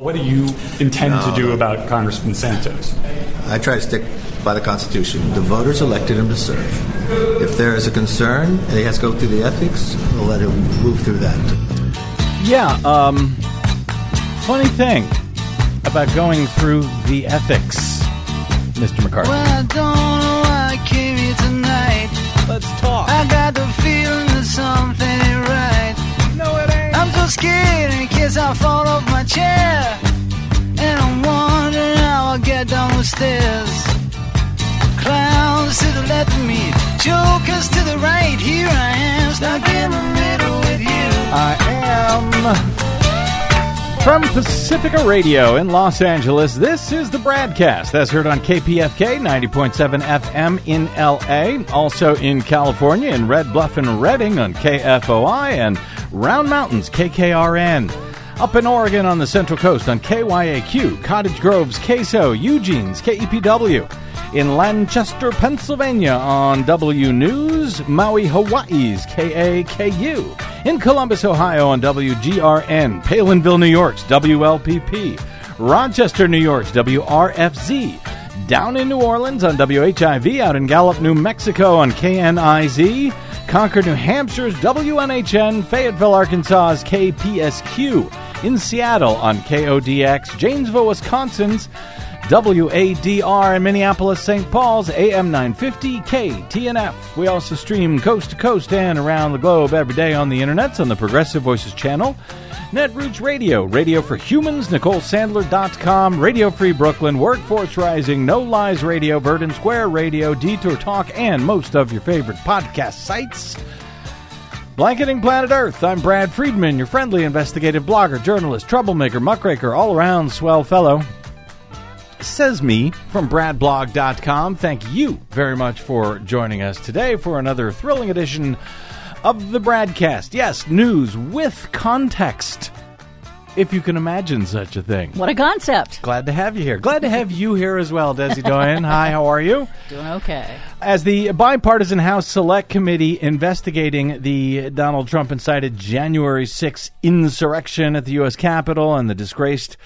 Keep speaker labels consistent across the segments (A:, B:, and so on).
A: What do you intend no, to do about Congressman Santos?
B: I try to stick by the Constitution. The voters elected him to serve. If there is a concern and he has to go through the ethics, we'll let him move through that.
C: Yeah, um, funny thing about going through the ethics, Mr. McCarthy.
D: Well, I don't know why I came here tonight.
C: Let's talk.
D: I got the feeling that something ain't right. I'm so scared in case I fall off my chair. And I'm wondering how I'll get down the stairs. Clowns to the left of me, jokers to the right. Here I am, stuck in the middle with you.
C: I am. From Pacifica Radio in Los Angeles, this is the broadcast as heard on KPFK 90.7 FM in LA, also in California in Red Bluff and Redding on KFOI and Round Mountains KKRN. Up in Oregon on the Central Coast on KYAQ, Cottage Grove's KSO, Eugene's KEPW in Lancaster, Pennsylvania on W News, Maui, Hawaii's KAKU, in Columbus, Ohio on WGRN, Palenville, New York's WLPP, Rochester, New York's WRFZ, down in New Orleans on WHIV, out in Gallup, New Mexico on KNIZ, Concord, New Hampshire's WNHN, Fayetteville, Arkansas's KPSQ, in Seattle on KODX, Janesville, Wisconsin's WADR in Minneapolis, St. Paul's, AM 950 KTNF. We also stream coast to coast and around the globe every day on the internets on the Progressive Voices channel. Netroots Radio, Radio for Humans, NicoleSandler.com, Radio Free Brooklyn, Workforce Rising, No Lies Radio, Verdant Square Radio, Detour Talk, and most of your favorite podcast sites. Blanketing Planet Earth, I'm Brad Friedman, your friendly investigative blogger, journalist, troublemaker, muckraker, all around swell fellow says me from bradblog.com. Thank you very much for joining us today for another thrilling edition of the Bradcast. Yes, news with context. If you can imagine such a thing.
E: What a concept.
C: Glad to have you here. Glad to have you here as well, Desi Doyen. Hi, how are you?
E: Doing okay.
C: As the bipartisan House Select Committee investigating the Donald Trump incited January 6th insurrection at the U.S. Capitol and the disgraced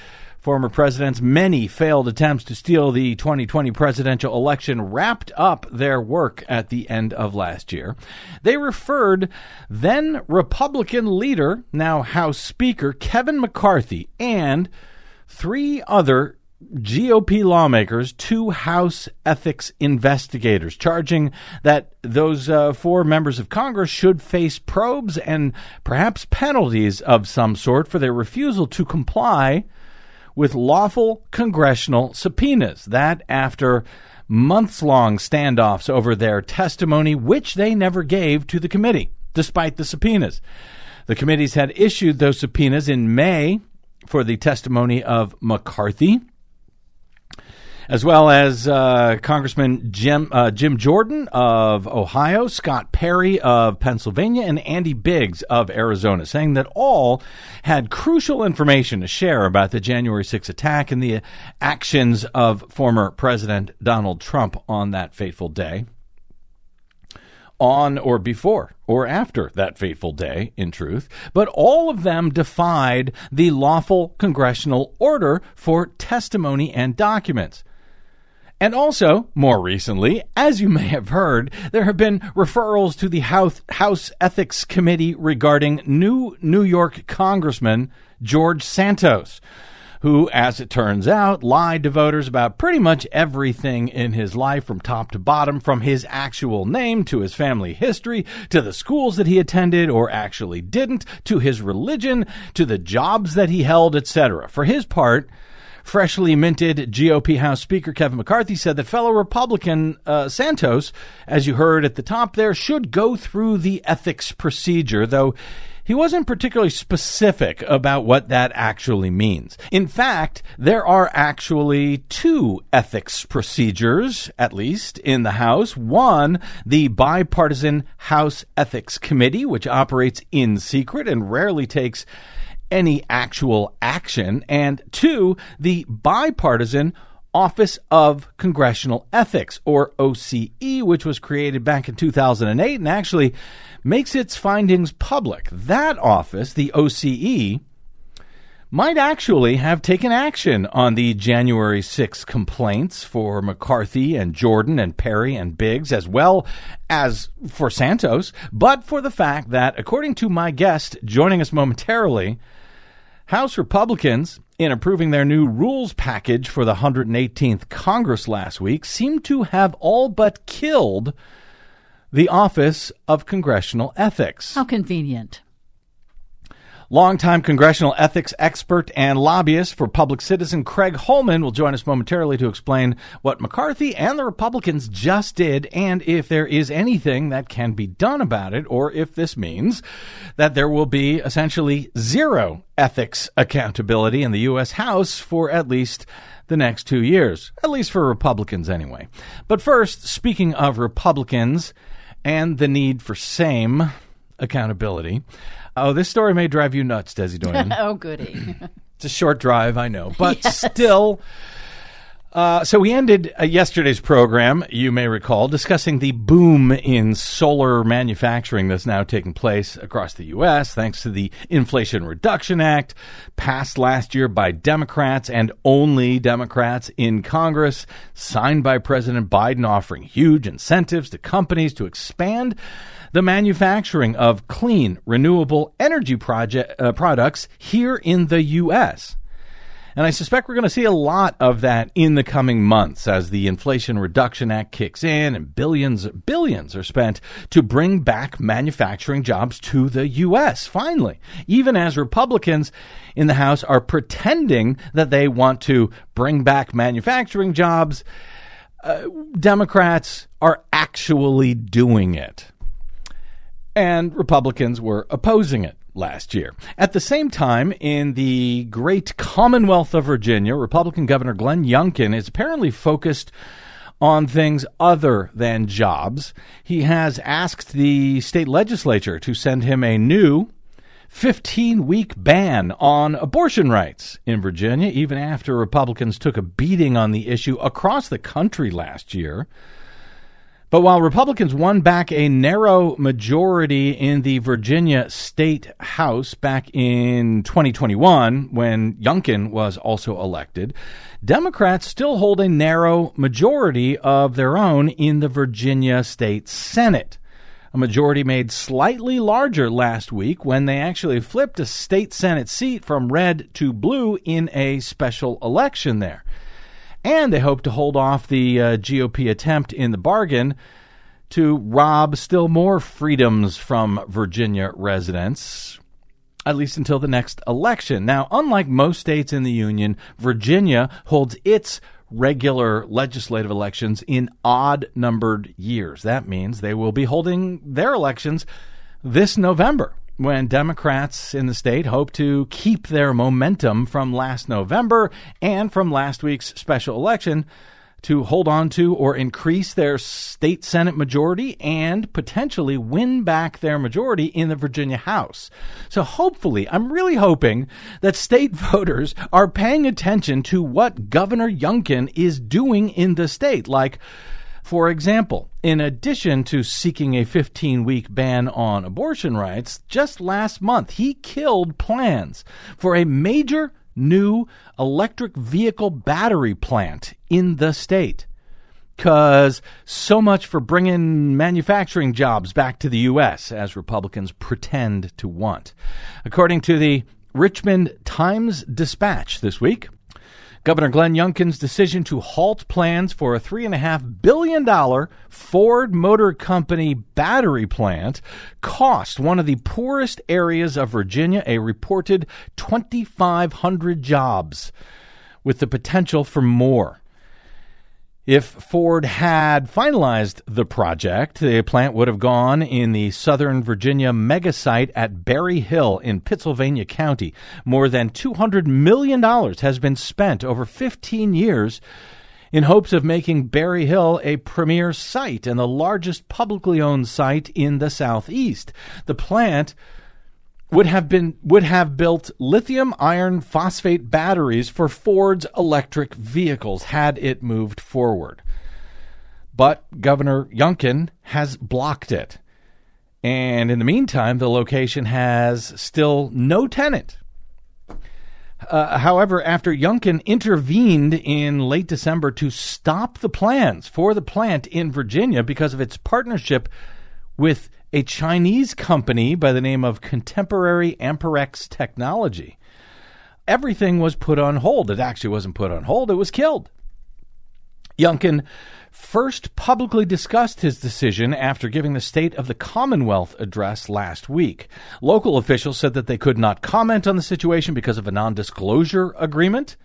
C: former president's many failed attempts to steal the 2020 presidential election wrapped up their work at the end of last year. They referred then Republican leader, now House Speaker Kevin McCarthy, and three other GOP lawmakers to House ethics investigators, charging that those uh, four members of Congress should face probes and perhaps penalties of some sort for their refusal to comply with lawful congressional subpoenas. That after months long standoffs over their testimony, which they never gave to the committee, despite the subpoenas. The committees had issued those subpoenas in May for the testimony of McCarthy as well as uh, Congressman Jim uh, Jim Jordan of Ohio, Scott Perry of Pennsylvania, and Andy Biggs of Arizona, saying that all had crucial information to share about the January 6 attack and the actions of former President Donald Trump on that fateful day on or before or after that fateful day, in truth, but all of them defied the lawful congressional order for testimony and documents. And also, more recently, as you may have heard, there have been referrals to the House, House Ethics Committee regarding new New York Congressman George Santos, who, as it turns out, lied to voters about pretty much everything in his life from top to bottom, from his actual name to his family history, to the schools that he attended or actually didn't, to his religion, to the jobs that he held, etc. For his part, Freshly minted GOP House Speaker Kevin McCarthy said that fellow Republican uh, Santos, as you heard at the top there, should go through the ethics procedure, though he wasn't particularly specific about what that actually means. In fact, there are actually two ethics procedures, at least in the House. One, the bipartisan House Ethics Committee, which operates in secret and rarely takes any actual action, and two, the bipartisan Office of Congressional Ethics, or OCE, which was created back in 2008 and actually makes its findings public. That office, the OCE, might actually have taken action on the January 6 complaints for McCarthy and Jordan and Perry and Biggs, as well as for Santos, but for the fact that, according to my guest joining us momentarily, House Republicans, in approving their new rules package for the 118th Congress last week, seem to have all but killed the Office of Congressional Ethics.
E: How convenient.
C: Longtime congressional ethics expert and lobbyist for Public Citizen Craig Holman will join us momentarily to explain what McCarthy and the Republicans just did and if there is anything that can be done about it, or if this means that there will be essentially zero ethics accountability in the U.S. House for at least the next two years, at least for Republicans anyway. But first, speaking of Republicans and the need for same accountability. Oh, this story may drive you nuts, Desi Doyen.
E: oh, goody.
C: it's a short drive, I know, but still. Uh, so we ended uh, yesterday's program, you may recall, discussing the boom in solar manufacturing that's now taking place across the U.S. thanks to the Inflation Reduction Act, passed last year by Democrats and only Democrats in Congress, signed by President Biden, offering huge incentives to companies to expand the manufacturing of clean, renewable energy project, uh, products here in the U.S. And I suspect we're going to see a lot of that in the coming months as the Inflation Reduction Act kicks in and billions, billions are spent to bring back manufacturing jobs to the U.S. Finally, even as Republicans in the House are pretending that they want to bring back manufacturing jobs, uh, Democrats are actually doing it and Republicans were opposing it last year. At the same time, in the great Commonwealth of Virginia, Republican Governor Glenn Youngkin is apparently focused on things other than jobs. He has asked the state legislature to send him a new 15 week ban on abortion rights in Virginia, even after Republicans took a beating on the issue across the country last year. But while Republicans won back a narrow majority in the Virginia State House back in 2021, when Youngkin was also elected, Democrats still hold a narrow majority of their own in the Virginia State Senate. A majority made slightly larger last week when they actually flipped a state Senate seat from red to blue in a special election there and they hope to hold off the uh, GOP attempt in the bargain to rob still more freedoms from Virginia residents, at least until the next election. Now, unlike most states in the Union, Virginia holds its regular legislative elections in odd numbered years. That means they will be holding their elections this November when Democrats in the state hope to keep their momentum from last November and from last week's special election to hold on to or increase their state Senate majority and potentially win back their majority in the Virginia House. So hopefully, I'm really hoping that state voters are paying attention to what Governor Youngkin is doing in the state. Like, for example, in addition to seeking a 15 week ban on abortion rights, just last month he killed plans for a major new electric vehicle battery plant in the state. Because so much for bringing manufacturing jobs back to the U.S., as Republicans pretend to want. According to the Richmond Times Dispatch this week, Governor Glenn Youngkin's decision to halt plans for a $3.5 billion Ford Motor Company battery plant cost one of the poorest areas of Virginia a reported 2,500 jobs, with the potential for more. If Ford had finalized the project, the plant would have gone in the Southern Virginia megasite at Berry Hill in Pittsylvania County. More than $200 million has been spent over 15 years in hopes of making Berry Hill a premier site and the largest publicly owned site in the Southeast. The plant would have been would have built lithium iron phosphate batteries for Ford's electric vehicles had it moved forward. But Governor Youngkin has blocked it. And in the meantime, the location has still no tenant. Uh, however, after Youngkin intervened in late December to stop the plans for the plant in Virginia because of its partnership with a Chinese company by the name of Contemporary Amperex Technology, everything was put on hold. It actually wasn't put on hold, it was killed. Youngkin first publicly discussed his decision after giving the State of the Commonwealth address last week. Local officials said that they could not comment on the situation because of a non disclosure agreement.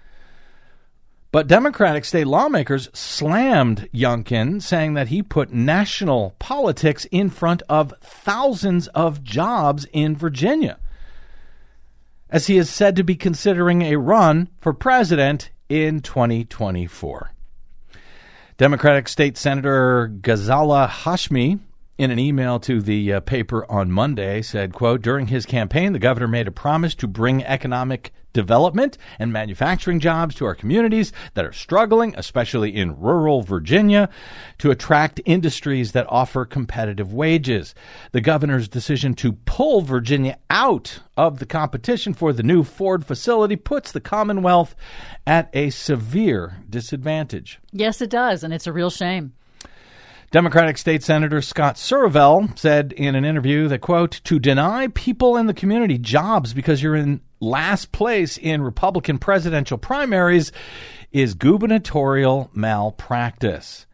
C: But Democratic state lawmakers slammed Youngkin, saying that he put national politics in front of thousands of jobs in Virginia, as he is said to be considering a run for president in 2024. Democratic State Senator Ghazala Hashmi in an email to the uh, paper on Monday said, quote, during his campaign, the governor made a promise to bring economic development and manufacturing jobs to our communities that are struggling, especially in rural Virginia, to attract industries that offer competitive wages. The governor's decision to pull Virginia out of the competition for the new Ford facility puts the Commonwealth at a severe disadvantage.
E: Yes, it does, and it's a real shame.
C: Democratic State Senator Scott Surovell said in an interview that, quote, to deny people in the community jobs because you're in last place in Republican presidential primaries is gubernatorial malpractice.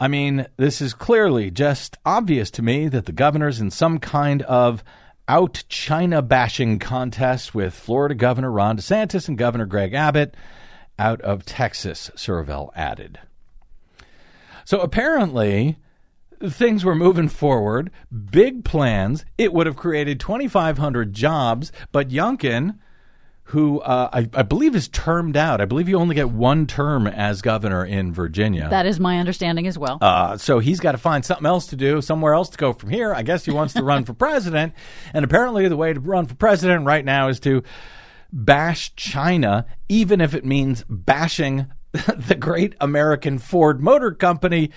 C: I mean, this is clearly just obvious to me that the governor's in some kind of out China bashing contest with Florida Governor Ron DeSantis and Governor Greg Abbott out of Texas, Surovell added. So apparently, things were moving forward, big plans. It would have created 2,500 jobs, but Youngkin, who uh, I, I, believe is termed out, I believe you only get one term as governor in Virginia.
E: That is my understanding as well.
C: Uh, so he's got to find something else to do, somewhere else to go from here. I guess he wants to run for president. And apparently, the way to run for president right now is to bash China, even if it means bashing the great American Ford Motor Company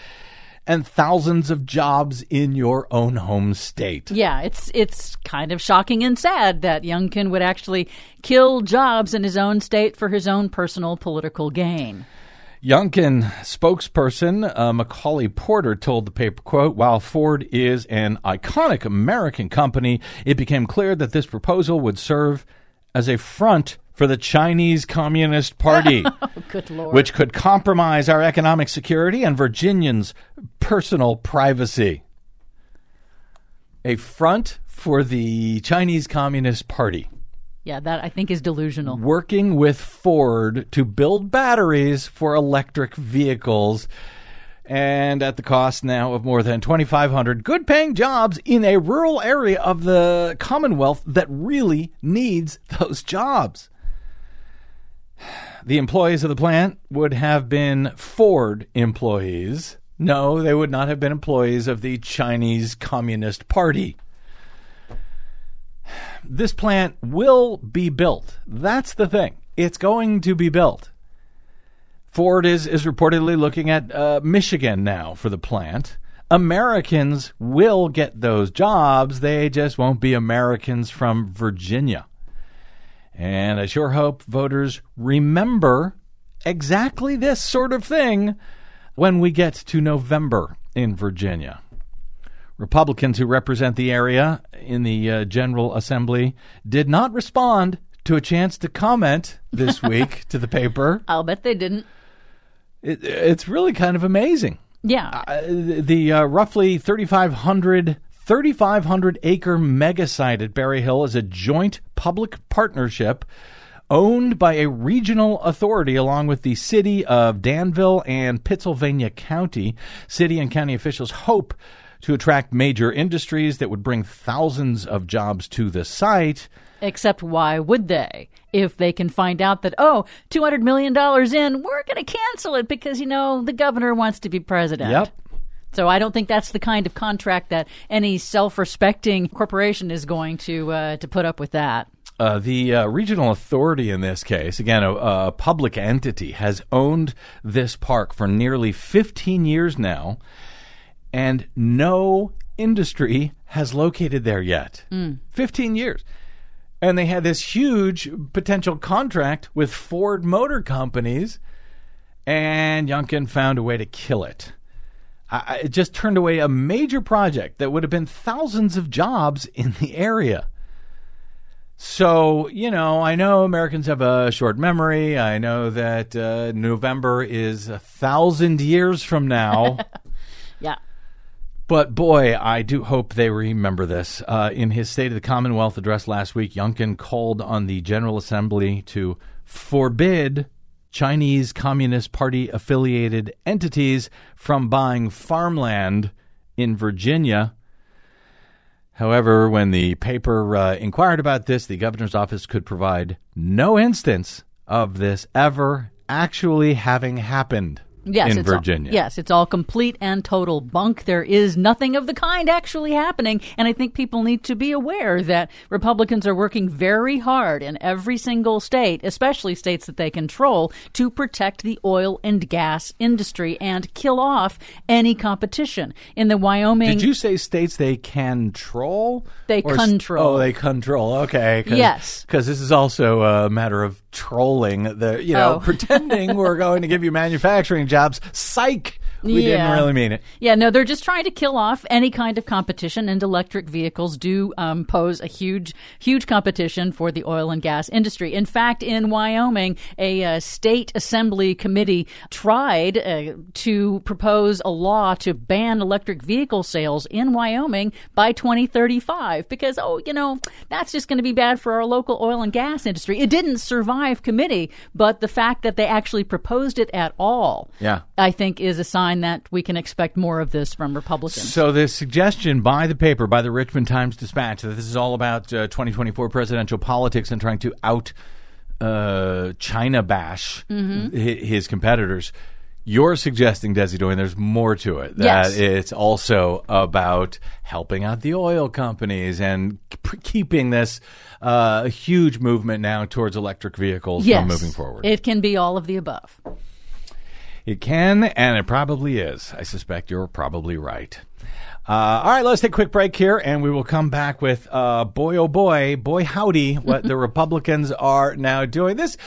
C: and thousands of jobs in your own home state.
E: Yeah, it's it's kind of shocking and sad that Youngkin would actually kill jobs in his own state for his own personal political gain.
C: Youngkin spokesperson uh, Macaulay Porter told the paper, quote, while Ford is an iconic American company, it became clear that this proposal would serve as a front for the Chinese Communist Party,
E: oh,
C: which could compromise our economic security and Virginians' personal privacy. A front for the Chinese Communist Party.
E: Yeah, that I think is delusional.
C: Working with Ford to build batteries for electric vehicles and at the cost now of more than 2,500 good paying jobs in a rural area of the Commonwealth that really needs those jobs. The employees of the plant would have been Ford employees. No, they would not have been employees of the Chinese Communist Party. This plant will be built. That's the thing. It's going to be built. Ford is, is reportedly looking at uh, Michigan now for the plant. Americans will get those jobs. They just won't be Americans from Virginia. And I sure hope voters remember exactly this sort of thing when we get to November in Virginia. Republicans who represent the area in the uh, General Assembly did not respond to a chance to comment this week to the paper.
E: I'll bet they didn't.
C: It, it's really kind of amazing.
E: Yeah.
C: Uh, the uh, roughly 3,500 3,500 acre mega site at Berry Hill is a joint public partnership owned by a regional authority along with the city of Danville and Pittsylvania County. City and county officials hope to attract major industries that would bring thousands of jobs to the site.
E: Except why would they? If they can find out that, oh, $200 million in, we're going to cancel it because, you know, the governor wants to be president.
C: Yep.
E: So I don't think that's the kind of contract that any self-respecting corporation is going to uh, to put up with that.
C: Uh, the uh, regional authority in this case, again, a, a, public entity, has owned this park for nearly 15 years now, and no industry has located there yet.
E: Mm.
C: 15 years. and they had this huge potential contract with Ford Motor Companies, and Youngkin found a way to kill it. I, it just turned away a major project that would have been thousands of jobs in the area. So, you know, I know Americans have a short memory. I know that uh, November is a thousand years from now.
E: Yeah.
C: But boy, I do hope they remember this. Uh, in his State of the Commonwealth address last week, Youngkin called on the General Assembly to forbid Chinese Communist Party affiliated entities from buying farmland in Virginia. However, when the paper uh, inquired about this, the governor's office could provide no instance of this ever actually having happened
E: Yes,
C: in
E: it's all-
C: Virginia.
E: yes, it's all complete and total bunk. There is nothing of the kind actually happening, and I think people need to be aware that Republicans are working very hard in every single state, especially states that they control, to protect the oil and gas industry and kill off any competition. In the Wyoming,
C: Did you say states they control?
E: They control.
C: Oh, they control. Okay. Cause,
E: Yes.
C: Because this is also a matter of trolling. The you know
E: Oh.
C: pretending we're going to give you manufacturing jobs. Psych. We didn't really mean it.
E: Yeah, no, they're just trying to kill off any kind of competition, and electric vehicles do um, pose a huge, huge competition for the oil and gas industry. In fact, in Wyoming, a uh, state assembly committee tried uh, to propose a law to ban electric vehicle sales in Wyoming by 2035 because, oh, you know, that's just going to be bad for our local oil and gas industry. It didn't survive committee, but the fact that they actually proposed it at all,
C: Yeah.
E: I think, is a sign that we can expect more of this from Republicans.
C: So the suggestion by the paper, by the Richmond Times Dispatch, that this is all about uh, 2024 presidential politics and trying to out uh, China bash
E: Mm-hmm.
C: his competitors. You're suggesting, Desi Doyen, there's more to it. That
E: Yes.
C: it's also about helping out the oil companies and k- keeping this uh, huge movement now towards electric vehicles
E: yes,
C: from moving forward.
E: It can be all of the above.
C: It can, and it probably is. I suspect you're probably right. Uh, all right, let's take a quick break here, and we will come back with uh, boy, oh boy, boy, howdy, what the Republicans are now doing. This,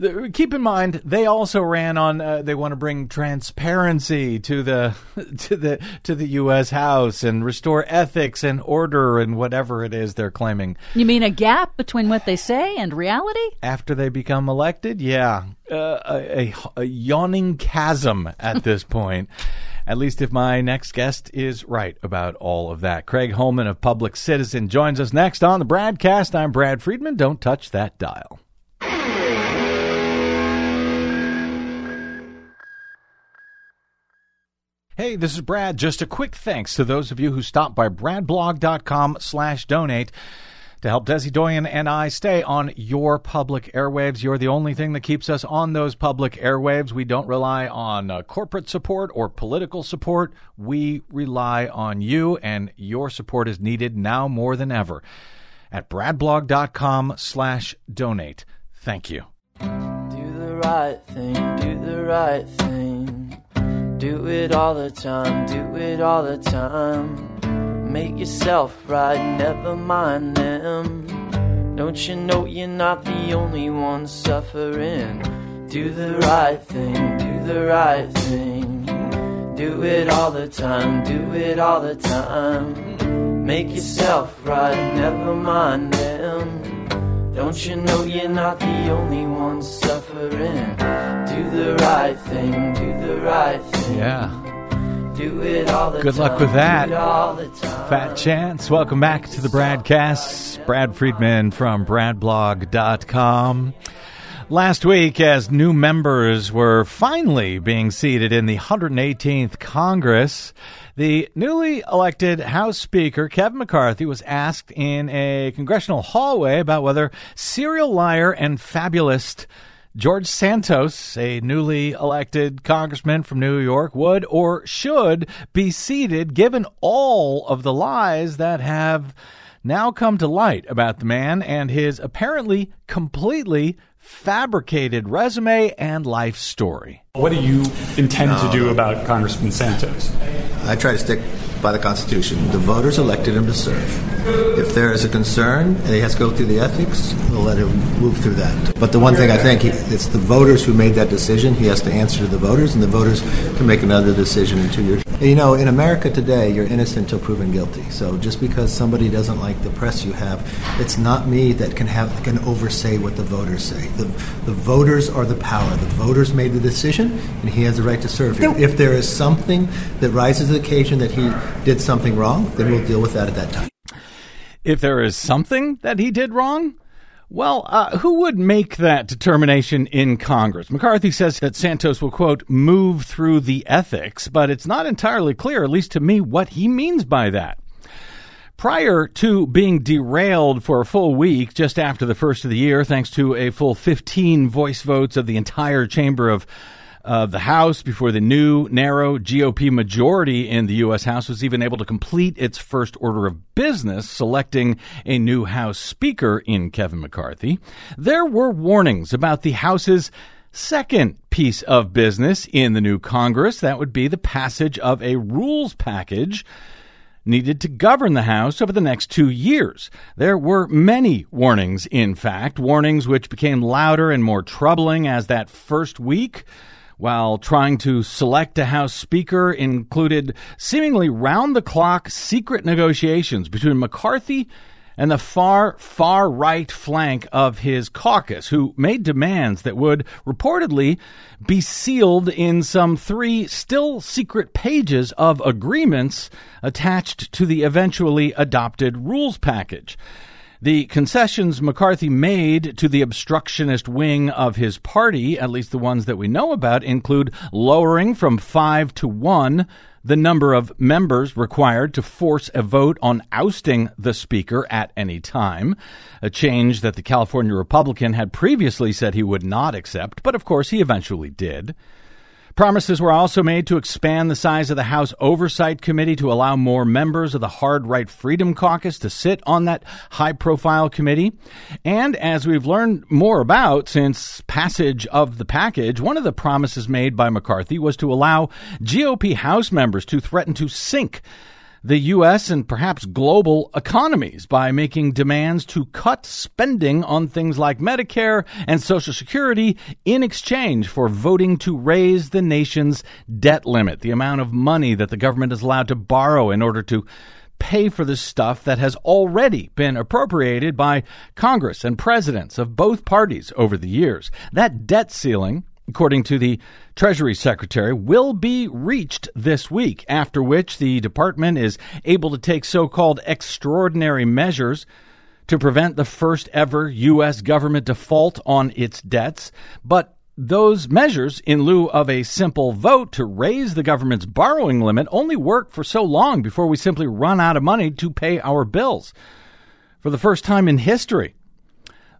C: the, keep in mind, they also ran on. Uh, they want to bring transparency to the to the to the U.S. House and restore ethics and order and whatever it is they're claiming
E: You mean a gap between what they say and reality?
C: after they become elected? Yeah, uh, a, a, a yawning chasm at this point. At least if my next guest is right about all of that. Craig Holman of Public Citizen joins us next on the broadcast. I'm Brad Friedman. Don't touch that dial. Hey, this is Brad. Just a quick thanks to those of you who stopped by bradblog.com slash donate to help Desi Doyen and I stay on your public airwaves. You're the only thing that keeps us on those public airwaves. We don't rely on uh, corporate support or political support. We rely on you, and your support is needed now more than ever at bradblog.com slash donate. Thank you.
F: Do the right thing, do the right thing. Do it all the time, do it all the time. Make yourself right, never mind them. Don't you know you're not the only one suffering? Do the right thing, do the right thing. Do it all the time, do it all the time. Make yourself right, never mind them. Don't you know you're not the only one suffering? Do the right thing, do the right thing.
C: Yeah. Good
F: time.
C: luck with that.
F: All the time.
C: Fat Chance. Welcome back to the Bradcast. Brad Friedman from BradBlog.com. Last week, as new members were finally being seated in the 118th Congress, the newly elected House Speaker, Kevin McCarthy, was asked in a congressional hallway about whether serial liar and fabulist George Santos, a newly elected congressman from New York, would or should be seated given all of the lies that have now come to light about the man and his apparently completely fabricated resume and life story.
A: What do you intend to do about Congressman Santos?
B: I try to stick by the Constitution, the voters elected him to serve. If there is a concern and he has to go through the ethics, we'll let him move through that. But the one thing I think, he, it's the voters who made that decision. He has to answer to the voters, and the voters can make another decision in two years. You know, in America today, you're innocent until proven guilty. So just because somebody doesn't like the press you have, it's not me that can have can oversay what the voters say. The, the voters are the power. The voters made the decision, and he has the right to serve. If there is something that rises to the occasion that he did something wrong, then we'll deal with that at that time.
C: If there is something that he did wrong, well, uh, who would make that determination in Congress? McCarthy says that Santos will, quote, move through the ethics, but it's not entirely clear, at least to me, what he means by that. Prior to being derailed for a full week just after the first of the year, thanks to a full 15 voice votes of the entire chamber of uh, the House before the new narrow GOP majority in the U.S. House was even able to complete its first order of business, selecting a new House Speaker in Kevin McCarthy. There were warnings about the House's second piece of business in the new Congress. That would be the passage of a rules package needed to govern the House over the next two years. There were many warnings, in fact, warnings which became louder and more troubling as that first week while trying to select a House Speaker included seemingly round the clock secret negotiations between McCarthy and the far, far right flank of his caucus, who made demands that would reportedly be sealed in some three still secret pages of agreements attached to the eventually adopted rules package. The concessions McCarthy made to the obstructionist wing of his party, at least the ones that we know about, include lowering from five to one the number of members required to force a vote on ousting the Speaker at any time, a change that the California Republican had previously said he would not accept, but of course he eventually did. Promises were also made to expand the size of the House Oversight Committee to allow more members of the Hard Right Freedom Caucus to sit on that high profile committee. And as we've learned more about since passage of the package, one of the promises made by McCarthy was to allow GOP House members to threaten to sink the U.S. and perhaps global economies by making demands to cut spending on things like Medicare and Social Security in exchange for voting to raise the nation's debt limit, the amount of money that the government is allowed to borrow in order to pay for the stuff that has already been appropriated by Congress and presidents of both parties over the years. That debt ceiling according to the Treasury Secretary, will be reached this week, after which the department is able to take so called extraordinary measures to prevent the first ever U.S. government default on its debts. But those measures, in lieu of a simple vote to raise the government's borrowing limit, only work for so long before we simply run out of money to pay our bills. For the first time in history,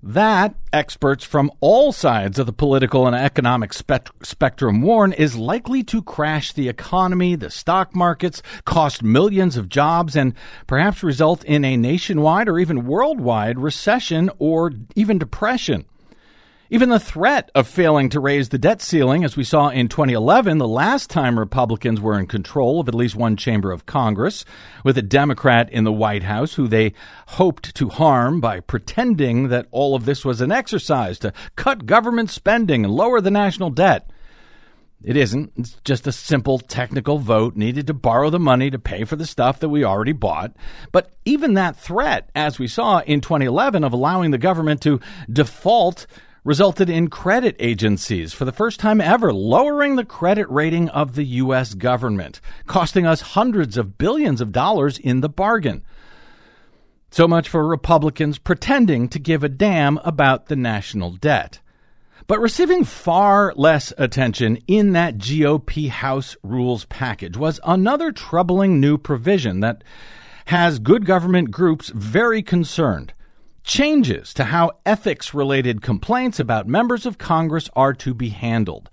C: that, experts from all sides of the political and economic spe- spectrum warn, is likely to crash the economy, the stock markets, cost millions of jobs, and perhaps result in a nationwide or even worldwide recession or even depression. Even the threat of failing to raise the debt ceiling, as we saw in 2011, the last time Republicans were in control of at least one chamber of Congress, with a Democrat in the White House who they hoped to harm by pretending that all of this was an exercise to cut government spending and lower the national debt. It isn't. It's just a simple technical vote needed to borrow the money to pay for the stuff that we already bought. But even that threat, as we saw in 2011, of allowing the government to default resulted in credit agencies for the first time ever lowering the credit rating of the U.S. government, costing us hundreds of billions of dollars in the bargain. So much for Republicans pretending to give a damn about the national debt. But receiving far less attention in that GOP House rules package was another troubling new provision that has good government groups very concerned changes to how ethics related complaints about members of Congress are to be handled.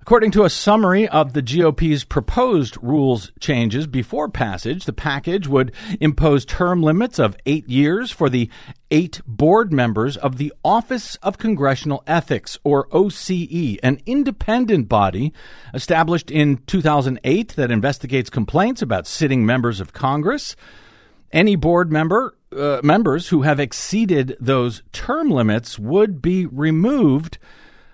C: According to a summary of the GOP's proposed rules changes before passage, the package would impose term limits of eight years for the eight board members of the Office of Congressional Ethics, or OCE, an independent body established in 2008 that investigates complaints about sitting members of Congress. Any board member uh, members who have exceeded those term limits would be removed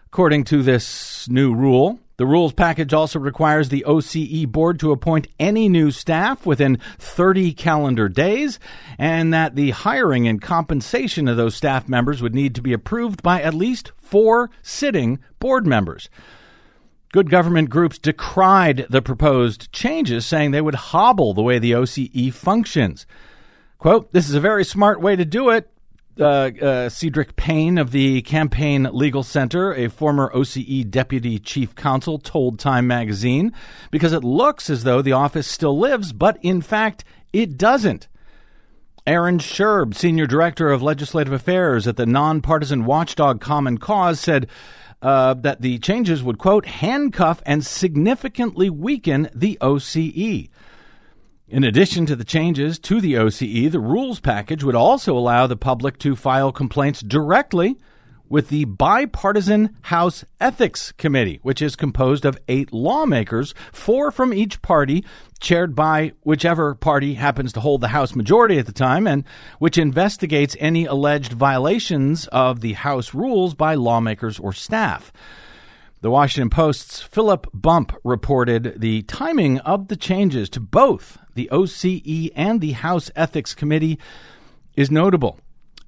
C: according to this new rule. The rules package also requires the OCE board to appoint any new staff within 30 calendar days, and that the hiring and compensation of those staff members would need to be approved by at least four sitting board members. Good government groups decried the proposed changes, saying they would hobble the way the OCE functions. Quote, this is a very smart way to do it. Uh, uh, Kedric Payne of the Campaign Legal Center, a former OCE deputy chief counsel, told Time magazine, because it looks as though the office still lives, but in fact, it doesn't. Aaron Scherb, senior director of legislative affairs at the nonpartisan watchdog Common Cause, said uh, that the changes would, quote, handcuff and significantly weaken the OCE. In addition to the changes to the OCE, the rules package would also allow the public to file complaints directly with the bipartisan House Ethics Committee, which is composed of eight lawmakers, four from each party, chaired by whichever party happens to hold the House majority at the time, and which investigates any alleged violations of the House rules by lawmakers or staff. The Washington Post's Philip Bump reported the timing of the changes to both the OCE and the House Ethics Committee is notable.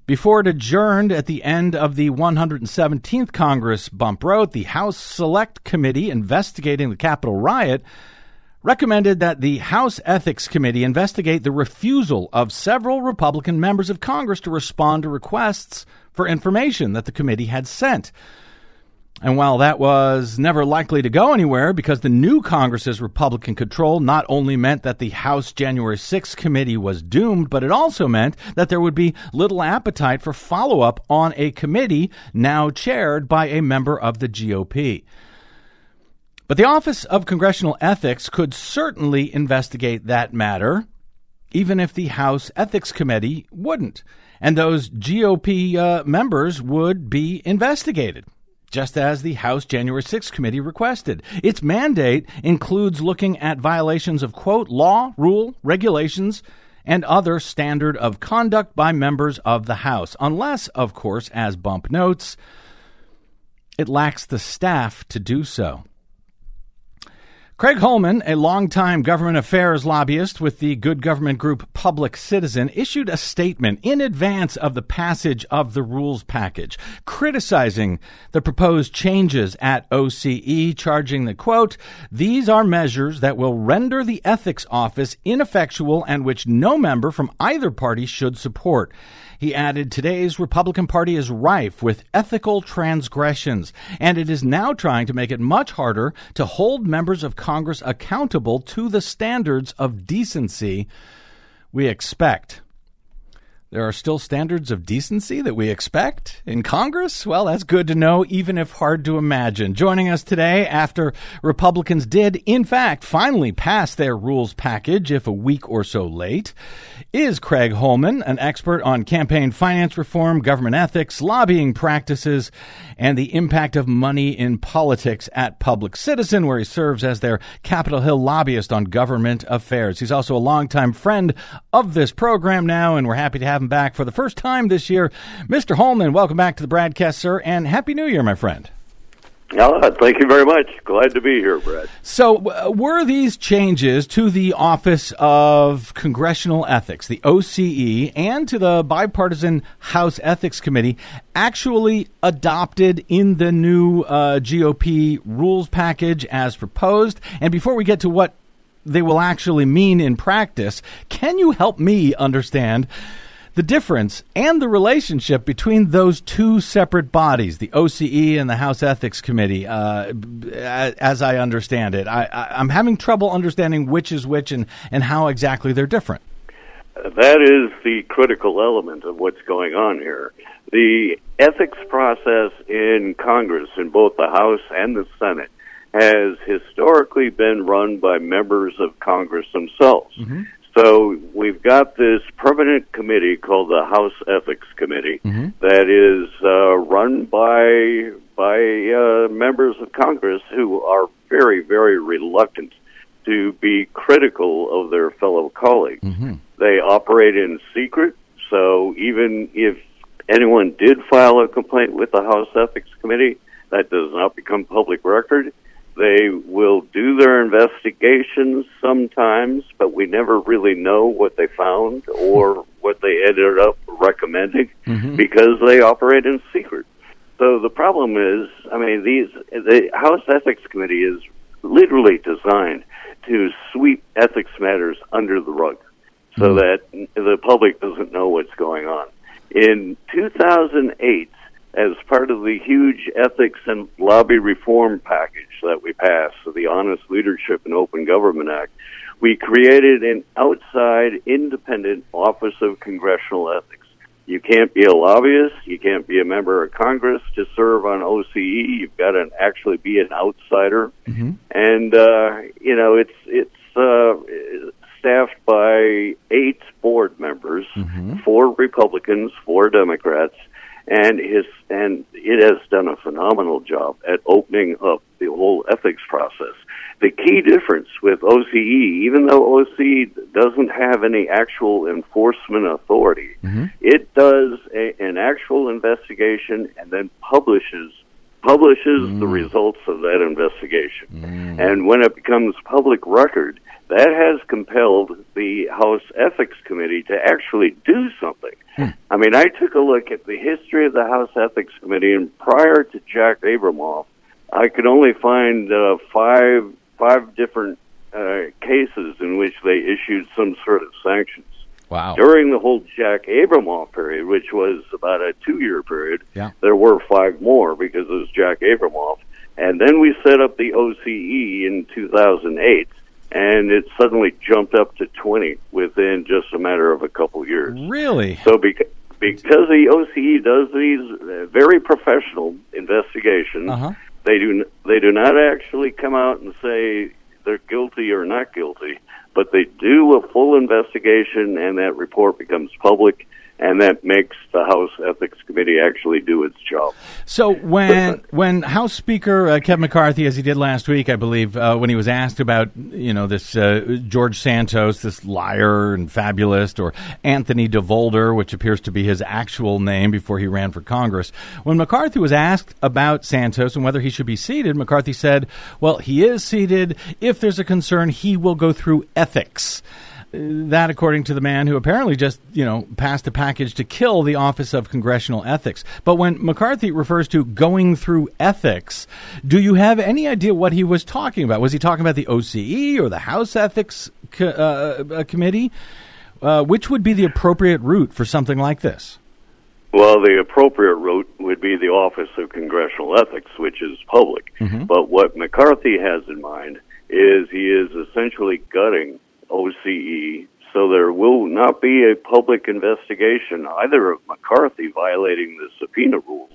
C: Before it adjourned at the end of the 117th Congress, Bump wrote, the House Select Committee investigating the Capitol riot recommended that the House Ethics Committee investigate the refusal of several Republican members of Congress to respond to requests for information that the committee had sent. And while that was never likely to go anywhere because the new Congress's Republican control not only meant that the House January 6 committee was doomed, but it also meant that there would be little appetite for follow up on a committee now chaired by a member of the GOP. But the Office of Congressional Ethics could certainly investigate that matter, even if the House Ethics Committee wouldn't. And those GOP uh, members would be investigated just as the House January 6 committee requested. Its mandate includes looking at violations of, quote, law, rule, regulations, and other standard of conduct by members of the House, unless, of course, as Bump notes, it lacks the staff to do so. Craig Holman, a longtime government affairs lobbyist with the good government group Public Citizen, issued a statement in advance of the passage of the rules package, criticizing the proposed changes at OCE, charging the quote, These are measures that will render the ethics office ineffectual and which no member from either party should support. He added, Today's Republican Party is rife with ethical transgressions, and it is now trying to make it much harder to hold members of Congress accountable to the standards of decency we expect. There are still standards of decency that we expect in Congress? Well, that's good to know, even if hard to imagine. Joining us today after Republicans did, in fact, finally pass their rules package, if a week or so late, is Craig Holman, an expert on campaign finance reform, government ethics, lobbying practices, and the impact of money in politics at Public Citizen, where he serves as their Capitol Hill lobbyist on government affairs. He's also a longtime friend of this program now, and we're happy to have have him back for the first time this year. Mr. Holman, welcome back to the broadcast, sir, and Happy New Year, my friend.
G: Uh, thank you very much. Glad to be here, Brad.
C: So, uh, were these changes to the Office of Congressional Ethics, the OCE, and to the bipartisan House Ethics Committee actually adopted in the new uh, GOP rules package as proposed? And before we get to what they will actually mean in practice, can you help me understand? The difference and the relationship between those two separate bodies, the OCE and the House Ethics Committee, uh, as I understand it. I, am having trouble understanding which is which and, and how exactly they're different.
G: That is the critical element of what's going on here. The ethics process in Congress, in both the House and the Senate, has historically been run by members of Congress themselves. So we've got this permanent committee called the House Ethics Committee that is uh, run by by uh, members of Congress who are very very reluctant to be critical of their fellow colleagues. They operate in secret, so even if anyone did file a complaint with the House Ethics Committee, that does not become public record. They will do their investigations sometimes, but we never really know what they found or what they ended up recommending mm-hmm. because they operate in secret. So the problem is, I mean, these the House Ethics Committee is literally designed to sweep ethics matters under the rug so mm-hmm. that the public doesn't know what's going on. In 2008, as part of the huge ethics and lobby reform package that we passed, so the Honest Leadership and Open Government Act, we created an outside independent Office of Congressional Ethics. You can't be a lobbyist, you can't be a member of Congress to serve on OCE. You've got to actually be an outsider, and uh, you know it's it's uh, staffed by eight board members, four Republicans, four Democrats, and his and it has done a phenomenal job at opening up the whole ethics process. The key difference with OCE, even though OCE doesn't have any actual enforcement authority, mm-hmm. it does a, an actual investigation and then publishes publishes the mm. results of that investigation. Mm. And when it becomes public record, that has compelled the House Ethics Committee to actually do something. I mean, I took a look at the history of the House Ethics Committee, and prior to Jack Abramoff, I could only find uh, five five different uh, cases in which they issued some sort of sanctions.
C: Wow.
G: During the whole Jack Abramoff period, which was about a two year period,
C: Yeah.
G: there were five more because it was Jack Abramoff. And then we set up the OCE in 2008, and it suddenly jumped up to 20 within just a matter of a couple years.
C: Really?
G: So because because the OCE does these uh, very professional investigations,
C: Uh-huh.
G: they do n- they do not actually come out and say they're guilty or not guilty, but they do a full investigation, and that report becomes public, and that makes the House Ethics Committee actually do its job.
C: So when when House Speaker uh, Kevin McCarthy, as he did last week, I believe, uh, when he was asked about you know this uh, George Santos, this liar and fabulist, or Anthony DeVolder, which appears to be his actual name before he ran for Congress, when McCarthy was asked about Santos and whether he should be seated, McCarthy said, "Well, he is seated. If there's a concern, he will go through ethics." That, according to the man who apparently just, you know, passed a package to kill the Office of Congressional Ethics. But when McCarthy refers to going through ethics, do you have any idea what he was talking about? Was he talking about the OCE or the House Ethics Co- uh, uh, Committee? Uh, which would be the appropriate route for something like this?
G: Well, the appropriate route would be the Office of Congressional Ethics, which is public. But what McCarthy has in mind is he is essentially gutting OCE, so there will not be a public investigation either of McCarthy violating the subpoena rules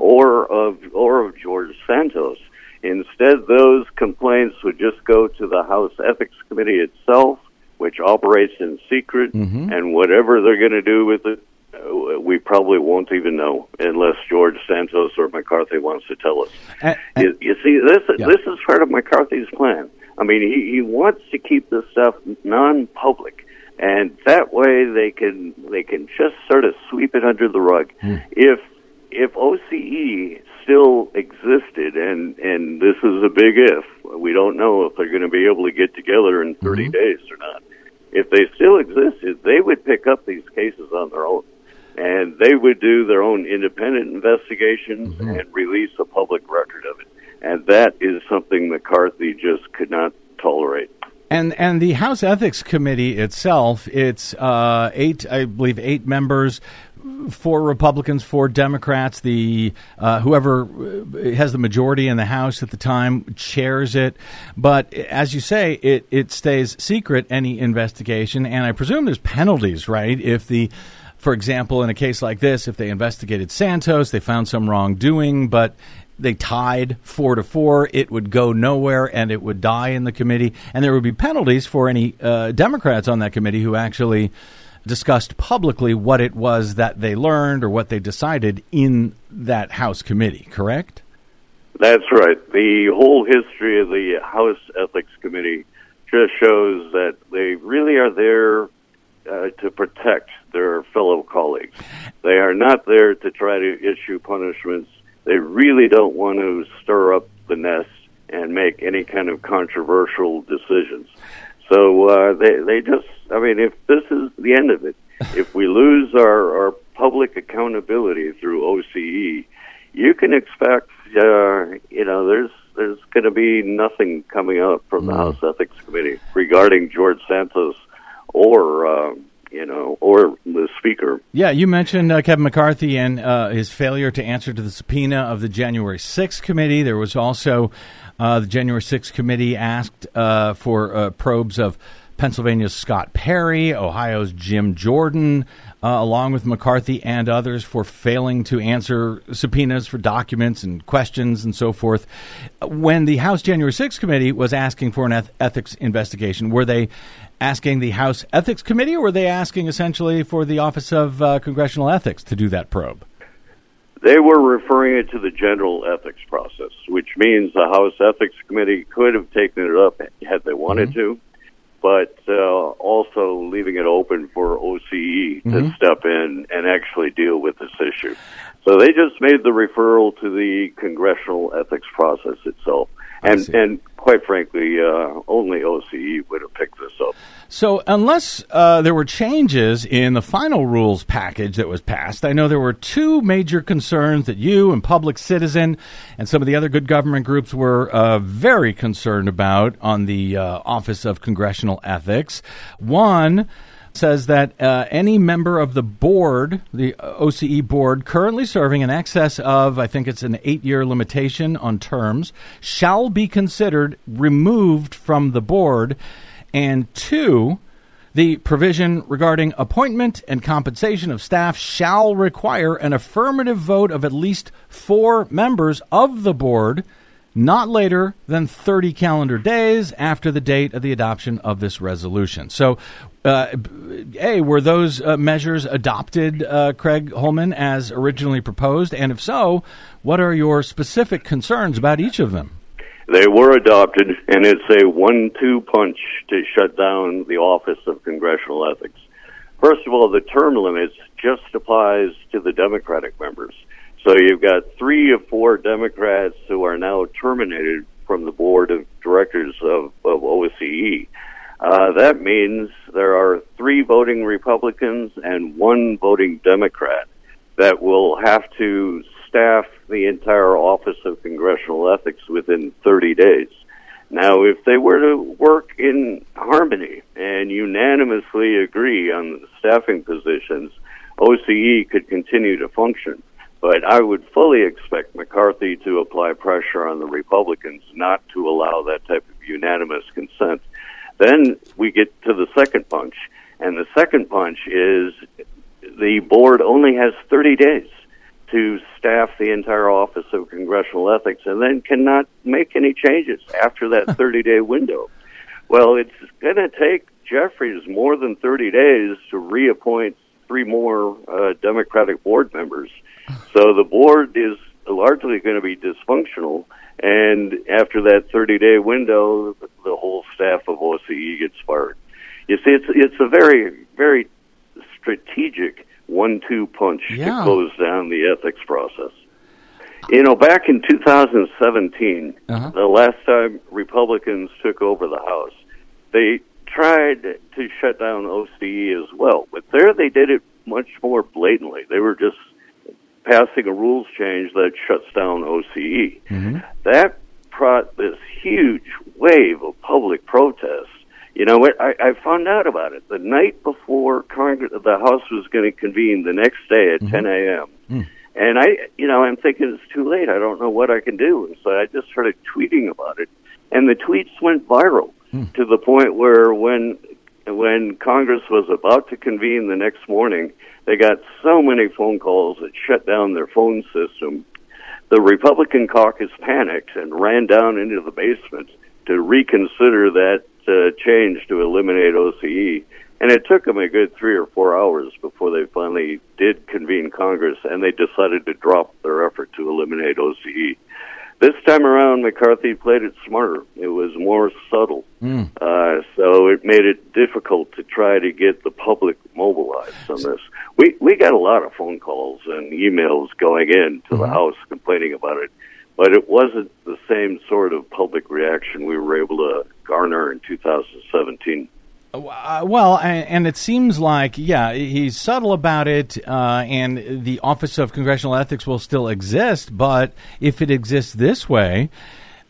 G: or of or of George Santos. Instead, those complaints would just go to the House Ethics Committee itself, which operates in secret, and whatever they're going to do with it, uh, we probably won't even know unless George Santos or McCarthy wants to tell us.
C: And-
G: you, you see, this
C: Yeah.
G: this is part of McCarthy's plan. I mean, he, he wants to keep this stuff non-public, and that way they can they can just sort of sweep it under the rug. Hmm. If if OCE still existed, and and this is a big if, we don't know if they're going to be able to get together in 30 hmm. days or not. If they still existed, they would pick up these cases on their own, and they would do their own independent investigations hmm. and release a public record of it. And that is something McCarthy just could not tolerate.
C: And and the House Ethics Committee itself, it's uh, eight, I believe, eight members, four Republicans, four Democrats. The uh, whoever uh, has the majority in the House at the time chairs it. But as you say, it it stays secret any investigation, and I presume there's penalties, right? If the for example, in a case like this, if they investigated Santos, they found some wrongdoing, but they tied four to four, it would go nowhere and it would die in the committee, and there would be penalties for any uh, Democrats on that committee who actually discussed publicly what it was that they learned or what they decided in that House committee. Correct?
G: That's right. The whole history of the House Ethics Committee just shows that they really are there uh, to protect their fellow colleagues. They are not there to try to issue punishments. They really don't want to stir up the nest and make any kind of controversial decisions. So uh, they they just, I mean, if this is the end of it, if we lose our, our public accountability through OCE, you can expect, uh, you know, there's there's going to be nothing coming up from the
C: Mm.
G: House Ethics Committee regarding George Santos or uh, you know or the Speaker.
C: Yeah, you mentioned uh, Kevin McCarthy and uh, his failure to answer to the subpoena of the January 6th committee. There was also uh, the January 6th committee asked uh, for uh, probes of Pennsylvania's Scott Perry, Ohio's Jim Jordan, uh, along with McCarthy and others for failing to answer subpoenas for documents and questions and so forth. When the House January 6th committee was asking for an eth- ethics investigation, were they asking the House Ethics Committee, or were they asking essentially for the Office of uh, Congressional Ethics to do that probe?
G: They were referring it to the general ethics process, which means the House Ethics Committee could have taken it up had they wanted to, but uh, also leaving it open for OCE to step in and actually deal with this issue. So they just made the referral to the congressional ethics process itself, and and quite frankly, uh, only OCE would have picked this up.
C: So, unless uh, there were changes in the final rules package that was passed, I know there were two major concerns that you and Public Citizen and some of the other good government groups were uh, very concerned about on the uh, Office of Congressional Ethics. One says that uh, any member of the board, the OCE board, currently serving in excess of, I think it's an eight year limitation on terms, shall be considered removed from the board. And two, the provision regarding appointment and compensation of staff shall require an affirmative vote of at least four members of the board not later than 30 calendar days after the date of the adoption of this resolution. So, uh, A, were those uh, measures adopted, uh, Craig Holman, as originally proposed? And if so, what are your specific concerns about each of them?
G: They were adopted, and it's a one-two punch to shut down the Office of Congressional Ethics. First of all, the term limits just applies to the Democratic members. So you've got three of four Democrats who are now terminated from the board of directors of, of OSCE. Uh, that means there are three voting Republicans and one voting Democrat that will have to staff the entire Office of Congressional Ethics within 30 days. Now, if they were to work in harmony and unanimously agree on the staffing positions, OCE could continue to function. But I would fully expect McCarthy to apply pressure on the Republicans not to allow that type of unanimous consent. Then we get to the second punch, and the second punch is the board only has 30 days to staff the entire Office of Congressional Ethics and then cannot make any changes after that 30 day window. Well, it's going to take Jeffries more than 30 days to reappoint three more uh, Democratic board members. So the board is largely going to be dysfunctional. And after that 30 day window, the whole staff of OCE gets fired. You see, it's, it's a very, very strategic one-two punch
C: Yeah.
G: to close down the ethics process. You know, back in 2017,
C: Uh-huh.
G: the last time Republicans took over the House, they tried to shut down OCE as well, but there they did it much more blatantly. They were just passing a rules change that shuts down OCE. Mm-hmm. That brought this huge wave of public protest. You know what? I, I found out about it the night before Congress, the House was going to convene the next day at mm-hmm. 10 a.m. Mm. And I, you know, I'm thinking it's too late. I don't know what I can do. And so I just started tweeting about it, and the tweets went viral mm. to the point where when when Congress was about to convene the next morning, they got so many phone calls that shut down their phone system The Republican caucus panicked and ran down into the basement to reconsider that uh, change to eliminate OCE. And it took them a good three or four hours before they finally did convene Congress and they decided to drop their effort to eliminate OCE. This time around, McCarthy played it smarter. It was more subtle.
C: Mm.
G: Uh, so it made it difficult to try to get the public mobilized on this. We, we got a lot of phone calls and emails going in to
C: Mm-hmm.
G: the House complaining about it, but it wasn't the same sort of public reaction we were able to garner in 2017.
C: Uh, well, and, it seems like, yeah, he's subtle about it, uh, and the Office of Congressional Ethics will still exist, but if it exists this way,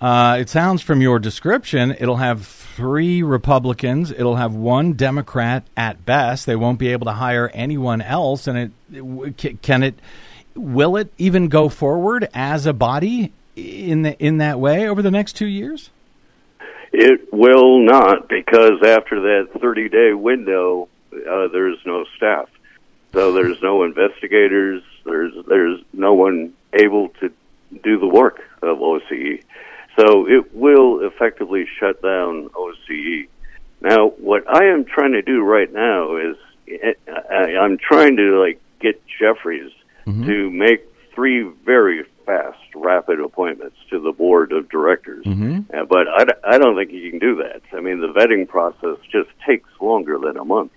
C: uh, it sounds from your description, it'll have three Republicans, it'll have one Democrat at best. They won't be able to hire anyone else, and it can it will it even go forward as a body in the, in that way over the next two years?
G: It will not because after that 30 day window, uh, there's no staff. So there's no investigators. There's there's no one able to do the work of OCE. So it will effectively shut down OCE. Now, what I am trying to do right now is I- I'm trying to like get Jeffries to make three very fast, rapid appointments to the board of directors. Uh, but I, d- I don't think you can do that. I mean, the vetting process just takes longer than a month.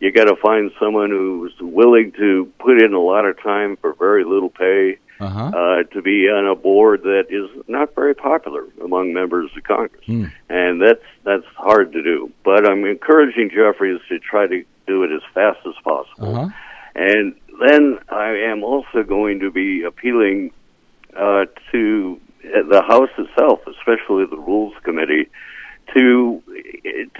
G: You got to find someone who's willing to put in a lot of time for very little pay
C: Uh-huh.
G: uh, to be on a board that is not very popular among members of Congress, and that's that's hard to do. But I'm encouraging Jeffries to try to do it as fast as possible,
C: Uh-huh.
G: and then I am also going to be appealing uh, to the House itself, especially the Rules Committee, to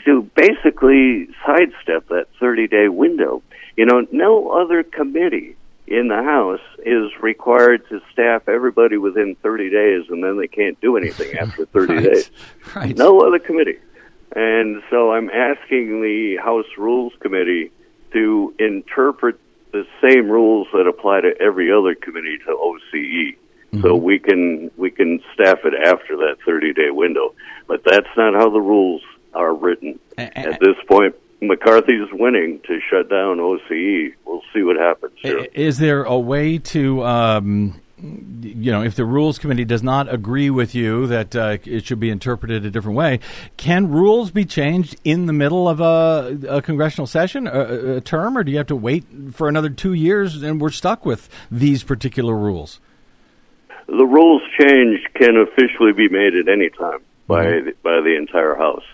G: to basically sidestep that 30 day window. You know, no other committee in the House is required to staff everybody within 30 days, and then they can't do anything after 30
C: Right.
G: days.
C: Right.
G: No other committee. And so I'm asking the House Rules Committee to interpret the same rules that apply to every other committee to OCE. So we can we can staff it after that 30 day window, but that's not how the rules are written. At this point, McCarthy's winning to shut down OCE. We'll see what happens here.
C: Is there a way to, um, you know, if the rules committee does not agree with you that uh, it should be interpreted a different way, can rules be changed in the middle of a, a congressional session, a, a term, or do you have to wait for another two years and we're stuck with these particular rules?
G: The rules change can officially be made at any time by the, by the entire House,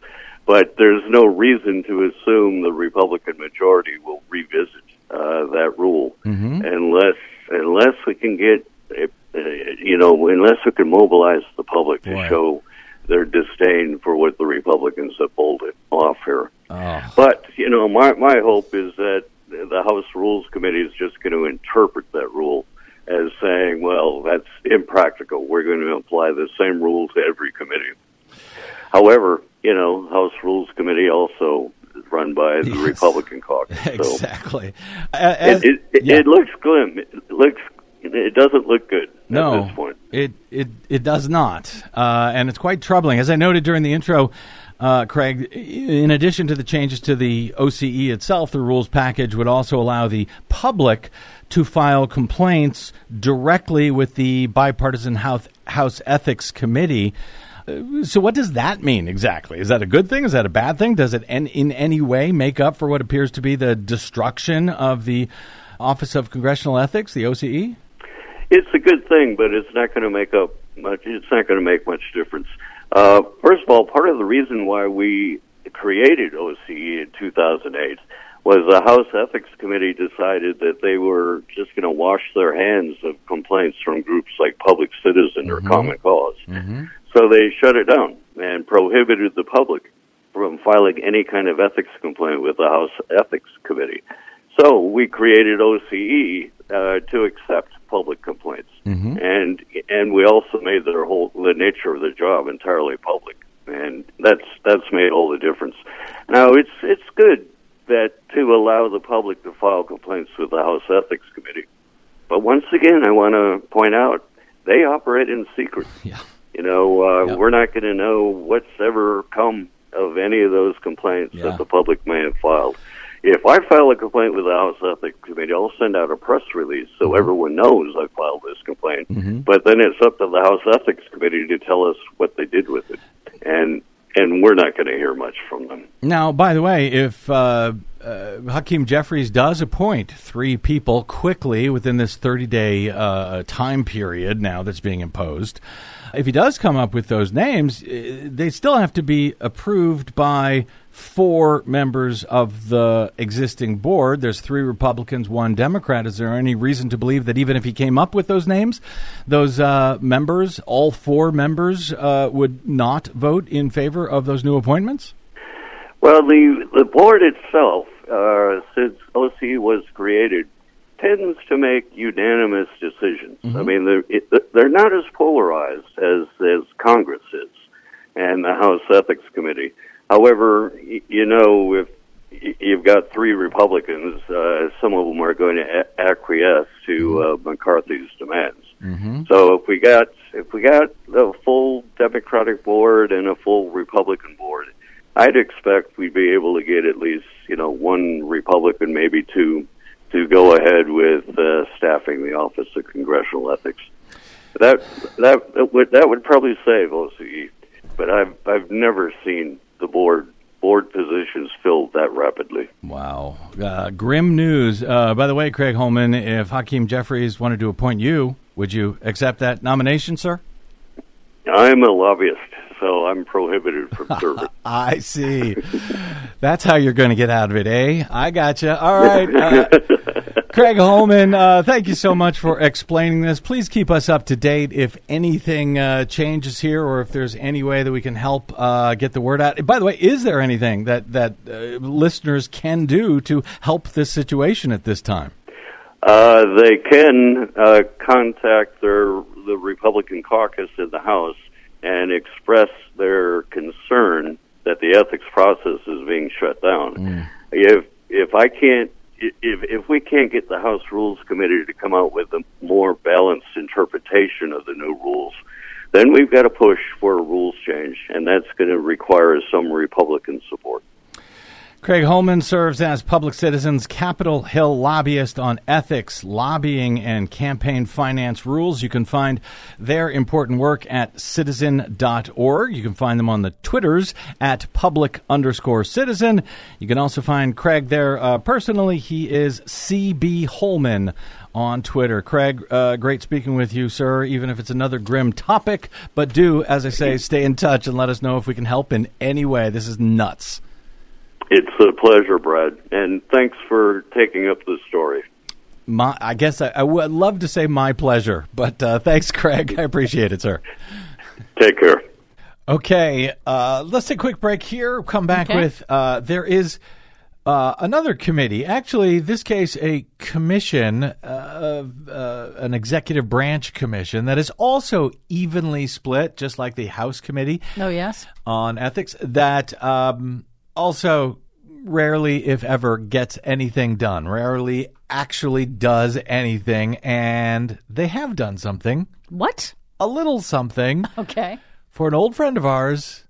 G: but there's no reason to assume the Republican majority will revisit uh, that rule unless unless we can get uh, uh, you know unless we can mobilize the public to show their disdain for what the Republicans have pulled it off here.
C: Oh.
G: But you know, my my hope is that the House Rules Committee is just going to interpret that rule as saying, "Well, that's impractical. We're going to apply the same rule to every committee." However, you know, House Rules Committee also is run by the
C: Yes.
G: Republican caucus, so
C: Exactly. As-
G: it, it,
C: yeah.
G: it looks glim. It looks. It doesn't look good
C: no,
G: at this point.
C: It it it does not, uh, and it's quite troubling. As I noted during the intro, uh, Craig, in addition to the changes to the OCE itself, the rules package would also allow the public to file complaints directly with the bipartisan House, House Ethics Committee. Uh, So, what does that mean exactly? Is that a good thing? Is that a bad thing? Does it en- in any way make up for what appears to be the destruction of the Office of Congressional Ethics, the? OCE?
G: It's a good thing, but it's not going to make up much. It's not going to make much difference. Uh, first of all, part of the reason why we created OCE in 2008 was the House Ethics Committee decided that they were just going to wash their hands of complaints from groups like Public Citizen or Common Cause So they shut it down and prohibited the public from filing any kind of ethics complaint with the House Ethics Committee. So we created OCE uh, to accept public complaints, and and we also made their whole the nature of the job entirely public, and that's that's made all the difference. Now it's it's good that to allow the public to file complaints with the House Ethics Committee, but once again, I want to point out they operate in secret.
C: Yeah.
G: You know, uh,
C: Yep.
G: we're not going to know what's ever come of any of those complaints
C: Yeah.
G: that the public may have filed. If I file a complaint with the House Ethics Committee, I'll send out a press release so
C: Mm-hmm.
G: everyone knows I filed this complaint. But then it's up to the House Ethics Committee to tell us what they did with it, and and we're not going to hear much from them.
C: Now, by the way, if uh, uh, Hakeem Jeffries does appoint three people quickly within this 30 day uh, time period now that's being imposed, if he does come up with those names, uh, they still have to be approved by four members of the existing board. There's three Republicans, one Democrat. Is there any reason to believe that even if he came up with those names, those uh, members, all four members, uh, would not vote in favor of those new appointments?
G: Well, the the board itself, uh, since OC was created, tends to make unanimous decisions. I mean, they're it, they're not as polarized as as Congress is and the House Ethics Committee. However, you know, if you've got three Republicans, uh, some of them are going to acquiesce to uh, McCarthy's demands. So if we got if we got a full Democratic board and a full Republican board, I'd expect we'd be able to get at least you know one Republican, maybe two, to go ahead with uh, staffing the Office of Congressional Ethics. That that that would that would probably save OCE, but I've I've never seen the board board positions filled that rapidly.
C: Wow. Uh, grim news. Uh, by the way, Craig Holman, if Hakeem Jeffries wanted to appoint you, would you accept that nomination, sir?
G: I'm a lobbyist, so I'm prohibited from serving.
C: I see. That's how you're going to get out of it, eh? I gotcha. All right. Uh, Craig Holman, uh, thank you so much for explaining this. Please keep us up to date if anything uh, changes here or if there's any way that we can help uh, get the word out. By the way, is there anything that, that uh, listeners can do to help this situation at this time?
G: Uh, they can uh, contact their the Republican caucus in the House and express their concern that the ethics process is being shut down. If if I can't if if we can't get the House Rules Committee to come out with a more balanced interpretation of the new rules, then we've got to push for a rules change, and that's going to require some Republican support.
C: Craig Holman serves as Public Citizen's Capitol Hill lobbyist on ethics, lobbying, and campaign finance rules. You can find their important work at citizen.org. You can find them on the Twitters at public underscore citizen. You can also find Craig there uh, personally. He is CB Holman on Twitter. Craig, uh, great speaking with you, sir, even if it's another grim topic. But do, as I say, stay in touch and let us know if we can help in any way. This is nuts.
G: It's a pleasure, Brad, and thanks for taking up this story.
C: My, I guess I, I would love to say my pleasure, but uh, thanks, Craig. I appreciate it, sir.
G: Take care.
C: Okay, uh, let's take a quick break here. Come back
E: Okay.
C: with uh, there is uh, another committee. Actually, this case, a commission, uh, uh, an executive branch commission that is also evenly split, just like the House committee
E: Oh, yes.
C: on ethics. That um, also rarely, if ever, gets anything done. Rarely actually does anything, and they have done something,
E: What?
C: a little something
E: Okay.
C: for an old friend of ours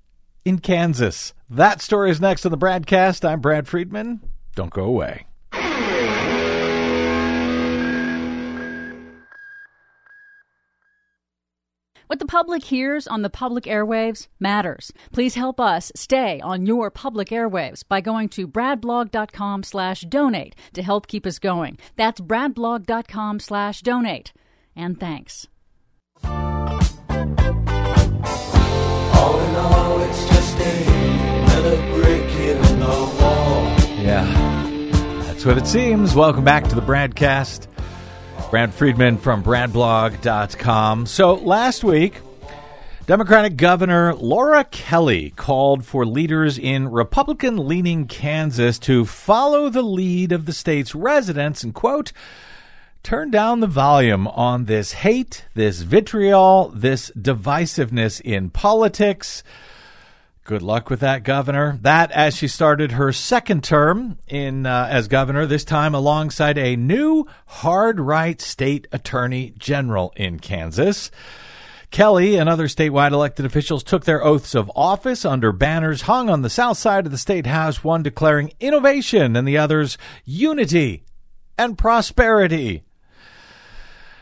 C: in Kansas. That story is next on the broadcast. I'm Brad Friedman. Don't go away.
E: What the public hears on the public airwaves matters. Please help us stay on your public airwaves by going to bradblog.com slash donate to help keep us going. That's bradblog.com slash donate. And thanks.
F: All in all, it's just another brick in the wall.
C: Yeah, that's what it seems. Welcome back to the Bradcast. Brad Friedman from bradblog.com. So last week, Democratic Governor Laura Kelly called for leaders in Republican leaning Kansas to follow the lead of the state's residents and, quote, turn down the volume on this hate, this vitriol, this divisiveness in politics. Good luck with that, Governor. That as she started her second term in uh, as governor, this time alongside a new hard right state attorney general in Kansas. Kelly and other statewide elected officials took their oaths of office under banners hung on the south side of the state house, one declaring innovation and the others unity and prosperity.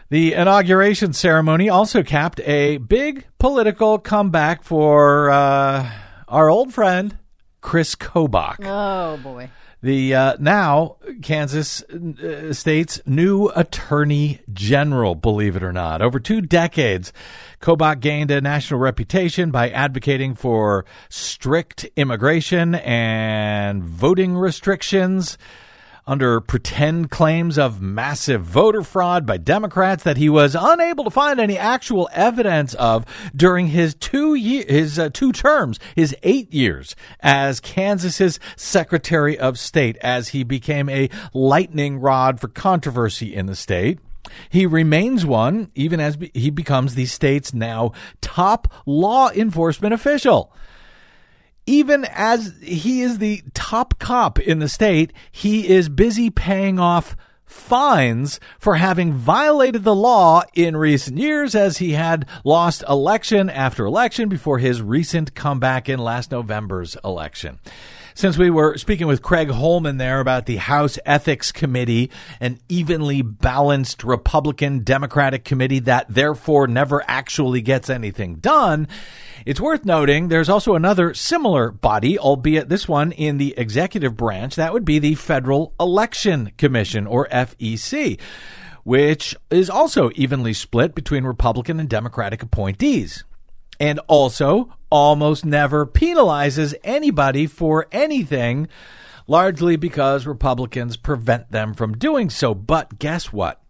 C: The inauguration ceremony also capped a big political comeback for uh, our old friend, Chris Kobach.
E: Oh, boy.
C: The uh, now Kansas uh, state's new attorney general, believe it or not. Over two decades, Kobach gained a national reputation by advocating for strict immigration and voting restrictions under pretend claims of massive voter fraud by Democrats that he was unable to find any actual evidence of during his two year, his uh, two terms, his 8 years as Kansas's Secretary of State as he became a lightning rod for controversy in the state. He remains one even as he becomes the state's now top law enforcement official even as he is the top cop in the state, he is busy paying off fines for having violated the law in recent years as he had lost election after election before his recent comeback in last November's election. Since we were speaking with Craig Holman there about the House Ethics Committee, an evenly balanced Republican Democratic committee that therefore never actually gets anything done, it's worth noting there's also another similar body, albeit this one in the executive branch. That would be the Federal Election Commission, or FEC, which is also evenly split between Republican and Democratic appointees. And also almost never penalizes anybody for anything, largely because Republicans prevent them from doing so. But guess what?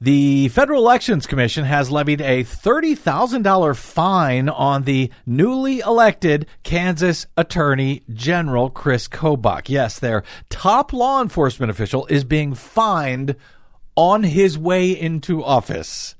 C: The Federal Elections Commission has levied a $30,000 fine on the newly elected Kansas Attorney General Chris Kobach. Yes, their top law enforcement official is being fined on his way into office.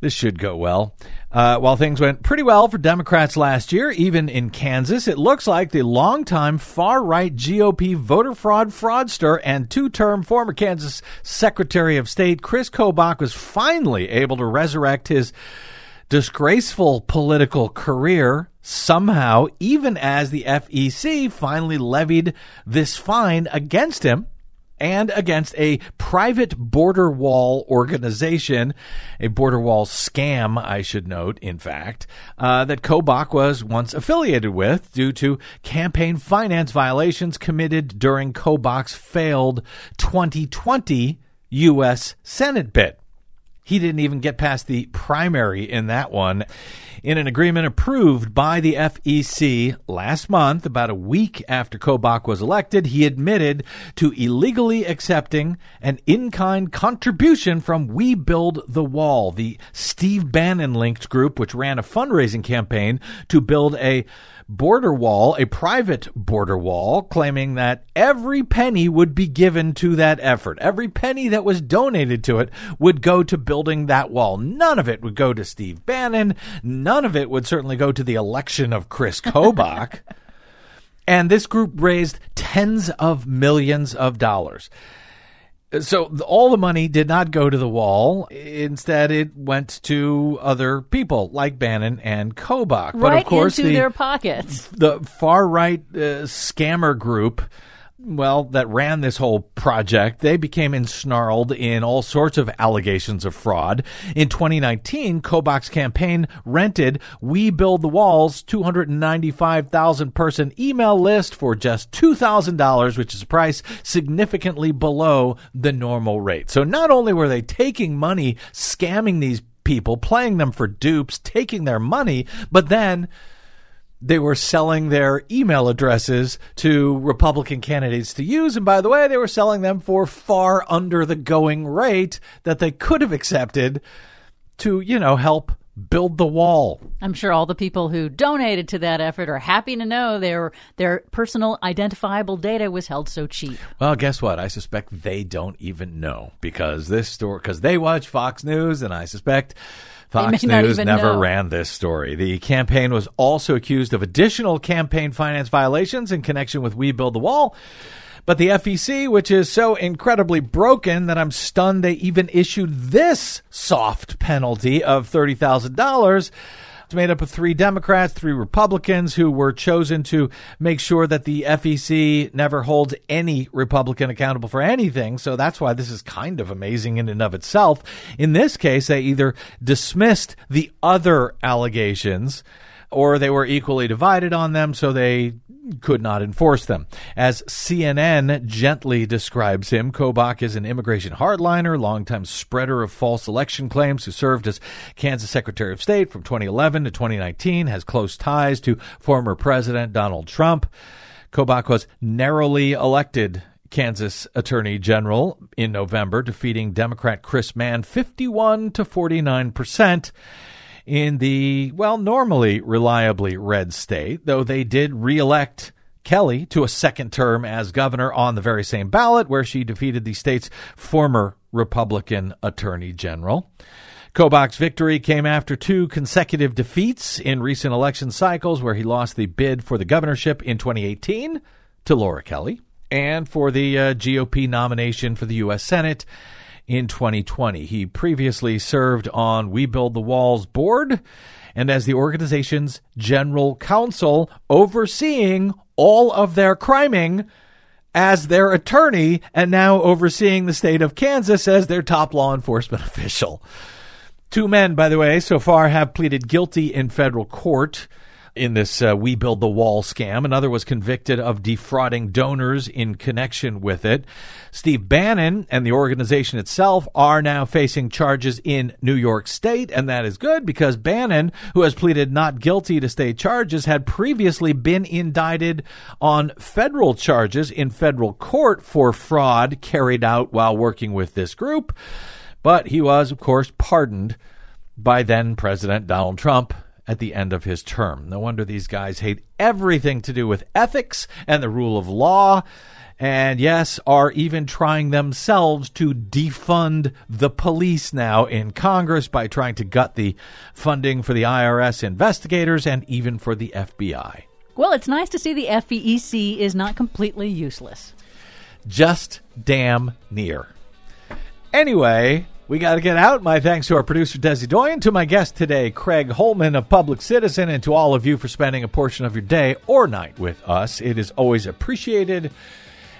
C: This should go well. Uh, while things went pretty well for Democrats last year, even in Kansas, it looks like the longtime far right GOP voter fraud fraudster and two term former Kansas Secretary of State Chris Kobach was finally able to resurrect his disgraceful political career somehow, even as the FEC finally levied this fine against him and against a private border wall organization, a border wall scam, I should note, in fact, uh, that Kobach was once affiliated with due to campaign finance violations committed during Kobach's failed 2020 U.S. Senate bid. He didn't even get past the primary in that one. In an agreement approved by the FEC last month, about a week after Kobach was elected, he admitted to illegally accepting an in kind contribution from We Build the Wall, the Steve Bannon linked group which ran a fundraising campaign to build a border wall, a private border wall, claiming that every penny would be given to that effort. Every penny that was donated to it would go to building that wall. None of it would go to Steve Bannon. None of it would certainly go to the election of Chris Kobach. and this group raised tens of millions of dollars. So all the money did not go to the wall. Instead, it went to other people like Bannon and Kobach.
E: Right
C: but of course,
E: into
C: the,
E: their pockets.
C: the far right uh, scammer group well, that ran this whole project, they became ensnarled in all sorts of allegations of fraud. In 2019, Kobach's campaign rented We Build the Walls 295,000 person email list for just $2,000, which is a price significantly below the normal rate. So not only were they taking money, scamming these people, playing them for dupes, taking their money, but then they were selling their email addresses to Republican candidates to use. And by the way, they were selling them for far under the going rate that they could have accepted to, you know, help build the wall.
E: I'm sure all the people who donated to that effort are happy to know their their personal identifiable data was held so cheap.
C: Well, guess what? I suspect they don't even know because this story, because they watch Fox News, and I suspect Fox News never
E: know.
C: ran this story. The campaign was also accused of additional campaign finance violations in connection with We Build the Wall. But the FEC, which is so incredibly broken that I'm stunned they even issued this soft penalty of $30,000. It's made up of three Democrats, three Republicans who were chosen to make sure that the FEC never holds any Republican accountable for anything. So that's why this is kind of amazing in and of itself. In this case, they either dismissed the other allegations or they were equally divided on them, so they could not enforce them. As CNN gently describes him, Kobach is an immigration hardliner, longtime spreader of false election claims, who served as Kansas Secretary of State from 2011 to 2019, has close ties to former President Donald Trump. Kobach was narrowly elected Kansas Attorney General in November, defeating Democrat Chris Mann 51 to 49 percent in the, well, normally reliably red state, though they did reelect Kelly to a second term as governor on the very same ballot where she defeated the state's former Republican attorney general. Kobach's victory came after two consecutive defeats in recent election cycles where he lost the bid for the governorship in 2018 to Laura Kelly and for the uh, GOP nomination for the U.S. Senate in 2020. He previously served on We Build the Walls board and as the organization's general counsel, overseeing all of their criming as their attorney and now overseeing the state of Kansas as their top law enforcement official. Two men, by the way, so far have pleaded guilty in federal court in this uh, We Build the Wall scam. Another was convicted of defrauding donors in connection with it. Steve Bannon and the organization itself are now facing charges in New York State, and that is good because Bannon, who has pleaded not guilty to state charges, had previously been indicted on federal charges in federal court for fraud carried out while working with this group. But he was, of course, pardoned by then President Donald Trump at the end of his term. No wonder these guys hate everything to do with ethics and the rule of law. And yes, are even trying themselves to defund the police now in Congress by trying to gut the funding for the IRS investigators and even for the FBI.
E: Well, it's nice to see the FEC is not completely useless.
C: Just damn near. Anyway, we got to get out. My thanks to our producer, Desi Doyen, to my guest today, Craig Holman of Public Citizen, and to all of you for spending a portion of your day or night with us. It is always appreciated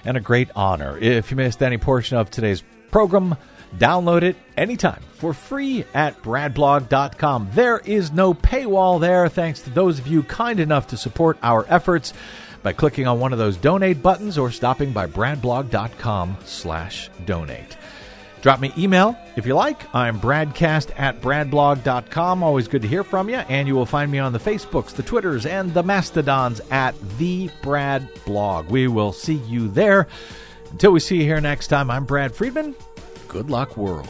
C: and a great honor. If you missed any portion of today's program, download it anytime for free at bradblog.com. There is no paywall there, thanks to those of you kind enough to support our efforts by clicking on one of those donate buttons or stopping by bradblog.com slash donate. Drop me email if you like. I'm bradcast at bradblog.com. Always good to hear from you. And you will find me on the Facebooks, the Twitters, and the Mastodons at the Brad Blog. We will see you there. Until we see you here next time, I'm Brad Friedman. Good luck, world.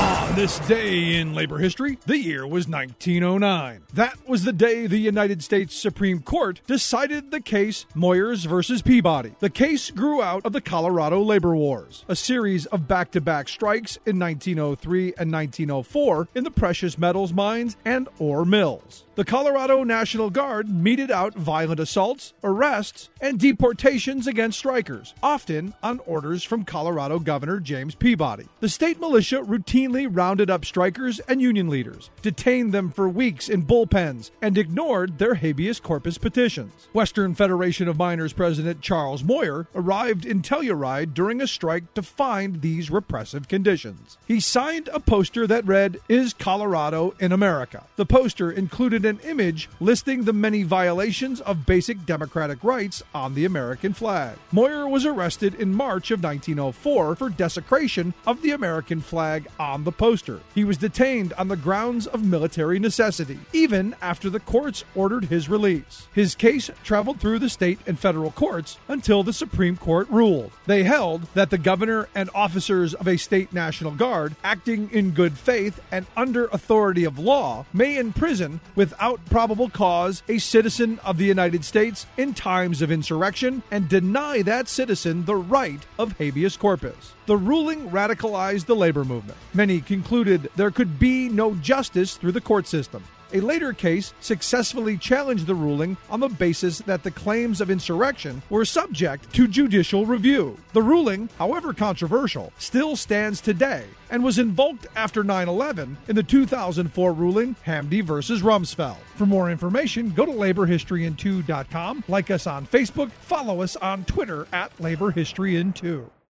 H: On this day in labor history, the year was 1909. That was the day the United States Supreme Court decided the case Moyers versus Peabody. The case grew out of the Colorado Labor Wars, a series of back to back strikes in 1903 and 1904 in the precious metals mines and ore mills. The Colorado National Guard meted out violent assaults, arrests, and deportations against strikers, often on orders from Colorado Governor James Peabody. The state militia routinely rounded up strikers and union leaders, detained them for weeks in bullpens, and ignored their habeas corpus petitions. Western Federation of Miners President Charles Moyer arrived in Telluride during a strike to find these repressive conditions. He signed a poster that read, Is Colorado in America? The poster included an image listing the many violations of basic democratic rights on the American flag. Moyer was arrested in March of 1904 for desecration of the American flag on on the poster. He was detained on the grounds of military necessity, even after the courts ordered his release. His case traveled through the state and federal courts until the Supreme Court ruled. They held that the governor and officers of a state National Guard, acting in good faith and under authority of law, may imprison without probable cause a citizen of the United States in times of insurrection and deny that citizen the right of habeas corpus. The ruling radicalized the labor movement. Many concluded there could be no justice through the court system. A later case successfully challenged the ruling on the basis that the claims of insurrection were subject to judicial review. The ruling, however controversial, still stands today and was invoked after 9 11 in the 2004 ruling Hamdi versus Rumsfeld. For more information, go to laborhistoryin2.com, like us on Facebook, follow us on Twitter at laborhistoryin2.